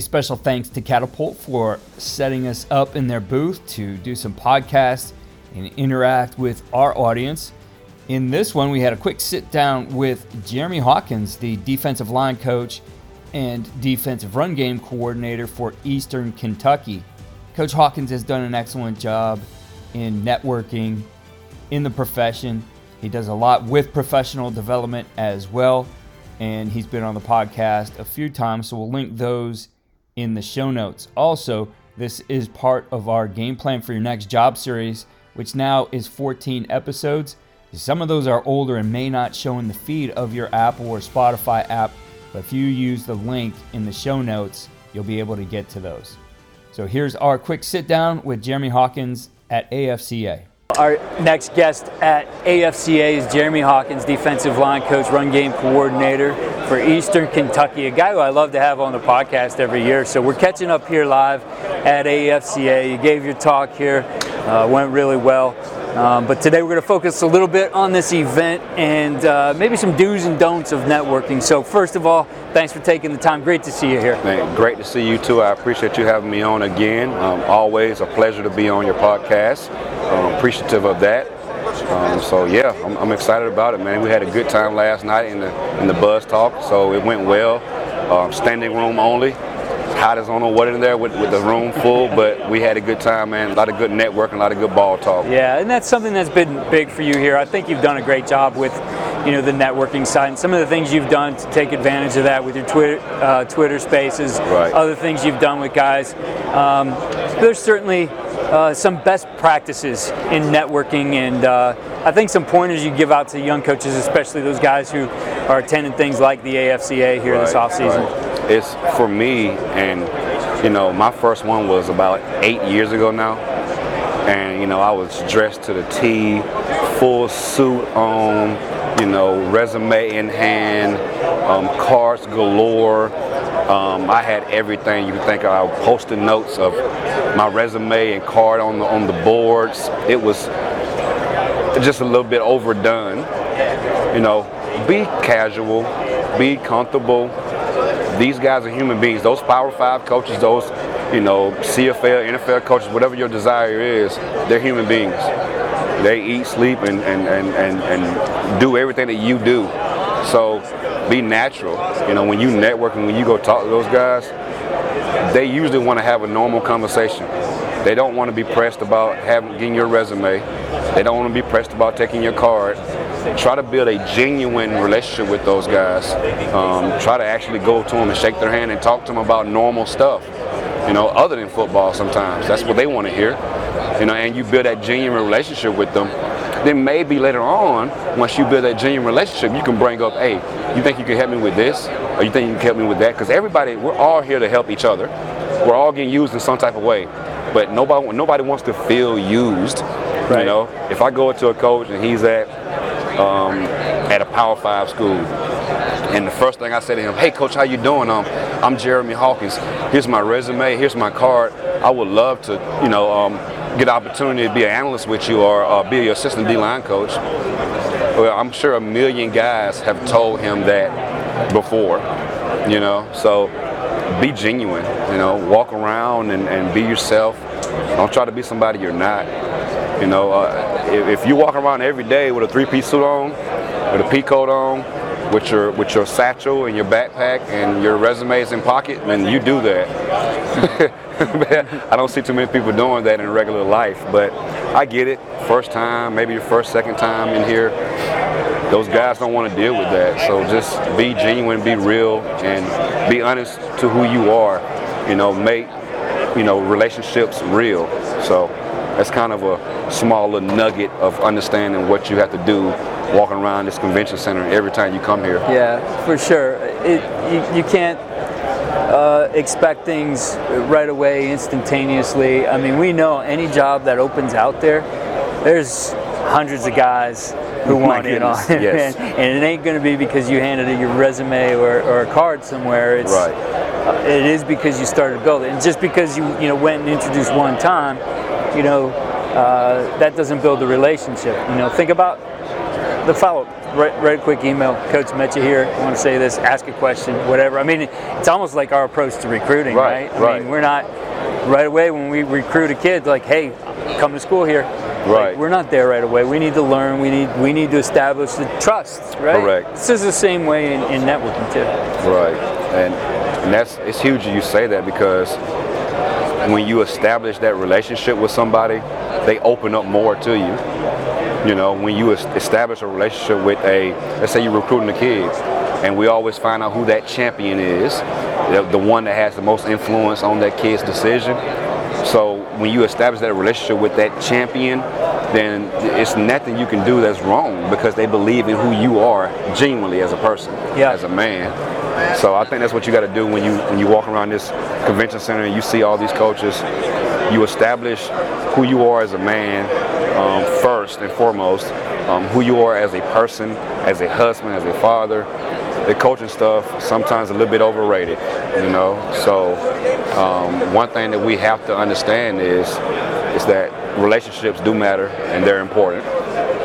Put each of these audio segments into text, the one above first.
Special thanks to Catapult for setting us up in their booth to do some podcasts and interact with our audience. In this one, we had a quick sit down with Jeremy Hawkins, the defensive line coach and defensive run game coordinator for Eastern Kentucky. Coach Hawkins has done an excellent job in networking in the profession. He does a lot with professional development as well, and he's been on the podcast a few times, so we'll link those in the show notes. Also, this is part of our game plan for your next job series, which now is 14 episodes. Some of those are older and may not show in the feed of your Apple or Spotify app, but if you use the link in the show notes, you'll be able to get to those. So here's our quick sit down with Jeremy Hawkins at AFCA. Our next guest at AFCA is Jeremy Hawkins, defensive line coach, run game coordinator for Eastern Kentucky, a guy who I love to have on the podcast every year. So we're catching up here live at AFCA. You gave your talk here, uh, went really well. Um, but today we're going to focus a little bit on this event and uh, maybe some do's and don'ts of networking. So first of all, thanks for taking the time. Great to see you here. Man, great to see you too. I appreciate you having me on again. Um, always a pleasure to be on your podcast. Um, appreciative of that. Um, so yeah, I'm, I'm, excited about it, man. We had a good time last night in the in the buzz talk, so it went well. Um, standing room only hot as on what in there with, with the room full, but we had a good time, man. A lot of good networking, a lot of good ball talk. Yeah, and that's something that's been big for you here. I think you've done a great job with, you know, the networking side and some of the things you've done to take advantage of that with your Twitter, uh, Twitter Spaces, right. other things you've done with guys. Um, there's certainly uh, some best practices in networking and uh, I think some pointers you give out to young coaches, especially those guys who are attending things like the AFCA here right, this offseason. Right it's for me, and you know, my first one was about eight years ago now, and you know, I was dressed to the T, full suit on, you know, resume in hand, um, cards galore. Um, I had everything you could think of. I posting notes of my resume and card on the on the boards. It was just a little bit overdone. You know, be casual, be comfortable, these guys are human beings. Those Power Five coaches, those you know CFL, NFL coaches, whatever your desire is, they're human beings. They eat, sleep, and and and and, and do everything that you do. So be natural. You know, when you network and when you go talk to those guys, they usually want to have a normal conversation. They don't want to be pressed about having getting your resume. They don't want to be pressed about taking your card try to build a genuine relationship with those guys. Um, try to actually go to them and shake their hand and talk to them about normal stuff, you know, other than football sometimes. That's what they want to hear, you know, and you build that genuine relationship with them. Then maybe later on, once you build that genuine relationship, you can bring up, hey, you think you can help me with this? Or you think you can help me with that? Because everybody, we're all here to help each other. We're all getting used in some type of way. But nobody, nobody wants to feel used. Right. You know, if I go to a coach and he's at um, at a Power Five school. And the first thing I said to him, "Hey, coach, how you doing? Um, I'm Jeremy Hawkins. Here's my resume. Here's my card. I would love to, you know, um, get an opportunity to be an analyst with you or uh, be your assistant D-line coach." Well, I'm sure a million guys have told him that before, you know. So be genuine, you know, walk around and, and be yourself. Don't try to be somebody you're not. You know, uh, if, if you walk around every day with a three-piece suit on, with a pea coat on, with your with your satchel and your backpack and your resumes in pocket, then you do that. I don't see too many people doing that in regular life, but I get it. First time, maybe your first, second time in here, those guys don't want to deal with that. So just be genuine, be real, and be honest to who you are. You know, make you know relationships real. So that's kind of a small little nugget of understanding what you have to do walking around this convention center every time you come here. Yeah, for sure. It, you, you can't uh, expect things right away, instantaneously. I mean, we know any job that opens out there, there's hundreds of guys who want in on it. Yes. and it ain't going to be because you handed your resume or, or a card somewhere. It's, right. Uh, it is because you started building. And just because you you know went and introduced one time, you know, uh, that doesn't build a relationship. You know, think about the follow up, write, write a quick email. Coach met you here. I want to say this. Ask a question. Whatever. I mean, it's almost like our approach to recruiting, Right, right? I right. mean, we're not right away when we recruit a kid like, hey, come to school here. Right. Like, we're not there right away. We need to learn. We need we need to establish the trust, right? Correct. This is the same way in, in networking too. Right, and and that's it's huge you say that because when you establish that relationship with somebody, they open up more to you. You know, when you establish a relationship with a, let's say you're recruiting a kid, and we always find out who that champion is, the, one that has the most influence on that kid's decision. So when you establish that relationship with that champion, then it's nothing you can do that's wrong because they believe in who you are genuinely as a person, Yeah. as a man. So I think that's what you got to do when you when you walk around this convention center and you see all these coaches. You establish who you are as a man um, first and foremost, um, who you are as a person, as a husband, as a father. The coaching stuff sometimes a little bit overrated, you know. So um, one thing that we have to understand is is that relationships do matter and they're important.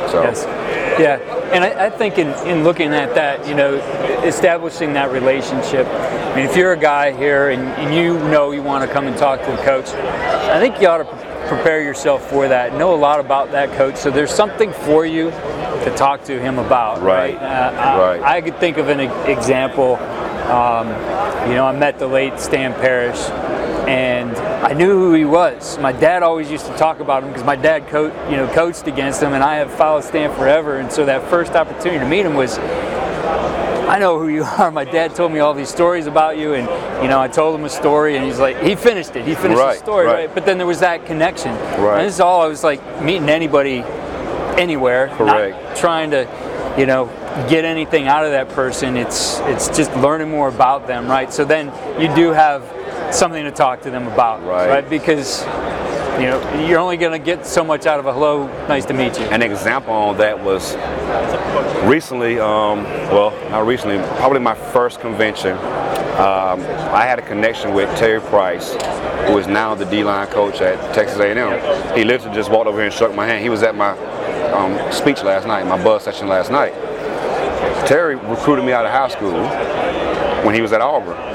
So Yes. Yeah. And I, I think in, in looking at that, you know, establishing that relationship, I mean, if you're a guy here and, and you know you want to come and talk to a coach, I think you ought to prepare yourself for that, know a lot about that coach. So there's something for you to talk to him about. Right. Right. Uh, I, Right. I could think of an example. Um, you know, I met the late Stan Parrish, and I knew who he was. My dad always used to talk about him because my dad, co- you know, coached against him, and I have followed Stan forever. And so that first opportunity to meet him was, I know who you are. My dad told me all these stories about you, and you know, I told him a story, and he's like, he finished it. He finished Right, the story, right. right. But then there was that connection. Right. And this is all I was like meeting anybody, anywhere, not Correct. trying to, you know, get anything out of that person. It's it's just learning more about them, right? So then you do have something to talk to them about, Right. Because you know you're only going to get so much out of a hello, nice to meet you. An example on that was recently, um, well, not recently, probably my first convention. Um, I had a connection with Terry Price, who is now the D-line coach at Texas A&M. He literally just walked over here and shook my hand. He was at my um, speech last night, my buzz session last night. Terry recruited me out of high school when he was at Auburn.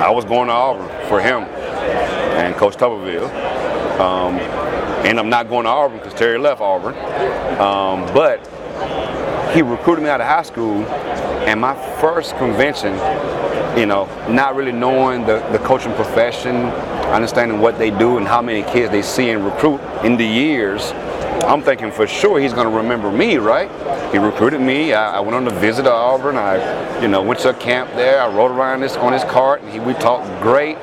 I was going to Auburn for him and Coach Tuberville. Um, I'm not going to Auburn because Terry left Auburn. Um, but he recruited me out of high school, and my first convention, you know, not really knowing the, the coaching profession, understanding what they do and how many kids they see and recruit in the years, I'm thinking for sure he's going to remember me, right? He recruited me. I, I went on a visit to Auburn. I, you know, went to a camp there. I rode around this on his cart, and he, we talked great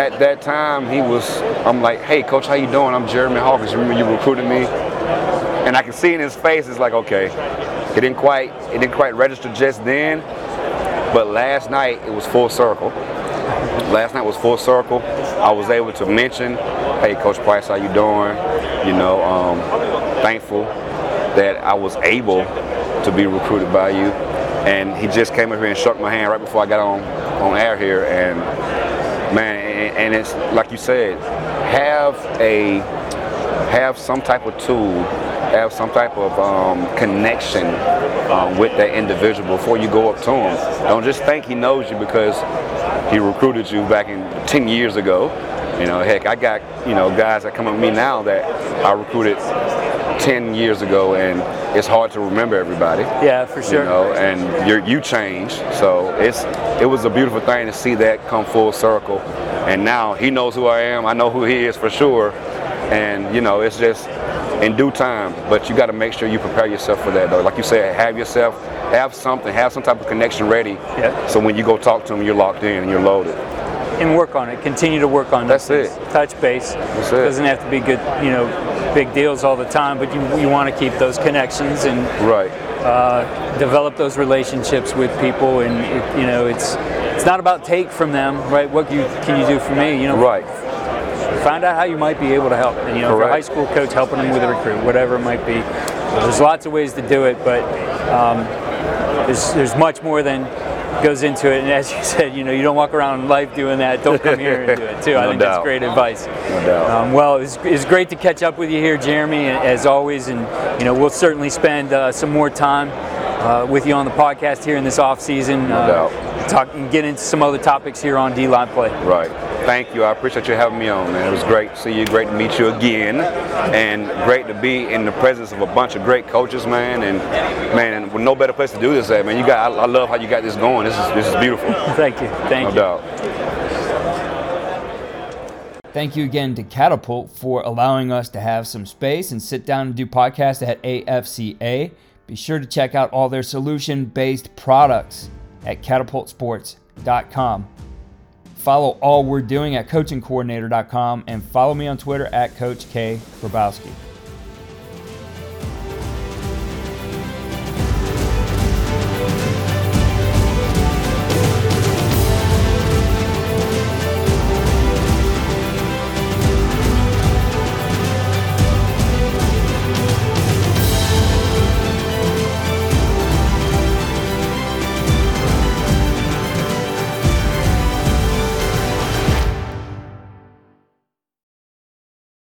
at that time he was I'm like, hey coach, how you doing? I'm Jeremy Hawkins. Remember you recruited me? And I can see in his face it's like, okay, it didn't quite it didn't quite register just then. But last night it was full circle. Last night was full circle. I was able to mention, hey Coach Price, how you doing? You know, um, thankful that I was able to be recruited by you. And he just came up here and shook my hand right before I got on on air here. And man and, it's like you said have a have some type of tool have some type of um, connection um, with that individual before you go up to him. Don't just think he knows you because he recruited you back in 10 years ago you know heck i got you know guys that come up to me now that i recruited 10 years ago and it's hard to remember everybody Yeah, for sure. you know, and you're, you change. So it's it was a beautiful thing to see that come full circle. And now he knows who I am. I know who he is for sure. And you know, it's just in due time. But you got to make sure you prepare yourself for that, though. Like you said, have yourself have something, have some type of connection ready. Yeah. So when you go talk to him, you're locked in and you're loaded. And work on it. Continue to work on That's it. things. Touch base. That's it. Doesn't have to be good, you know, big deals all the time, but you, you want to keep those connections and Right. uh, develop those relationships with people. And it, you know, it's it's not about take from them, right? What you can you do for me? You know, Right. find out how you might be able to help. And, you know, if you're a high school coach helping them with a recruit, whatever it might be. There's lots of ways to do it, but um, there's, there's much more than goes into it. And as you said, you know, you don't walk around in life doing that. Don't come here and do it too. No I think doubt. that's great advice. No doubt. Um, well, it's, it's great to catch up with you here, Jeremy, as always. And you know, we'll certainly spend uh, some more time uh, with you on the podcast here in this off season. No uh, doubt. Talk and get into some other topics here on D Line Play. Right. Thank you. I appreciate you having me on, man. It was great to see you. Great to meet you again, and great to be in the presence of a bunch of great coaches, man. And man, and with no better place to do this at, man. You got. I, I love how you got this going. This is this is beautiful. Thank you. Thank No you. doubt. Thank you again to Catapult for allowing us to have some space and sit down and do podcasts at AFCA. Be sure to check out all their solution based products at catapultsports.com. Follow all we're doing at coachandcoordinator.com and follow me on Twitter at Coach K. Grabowski.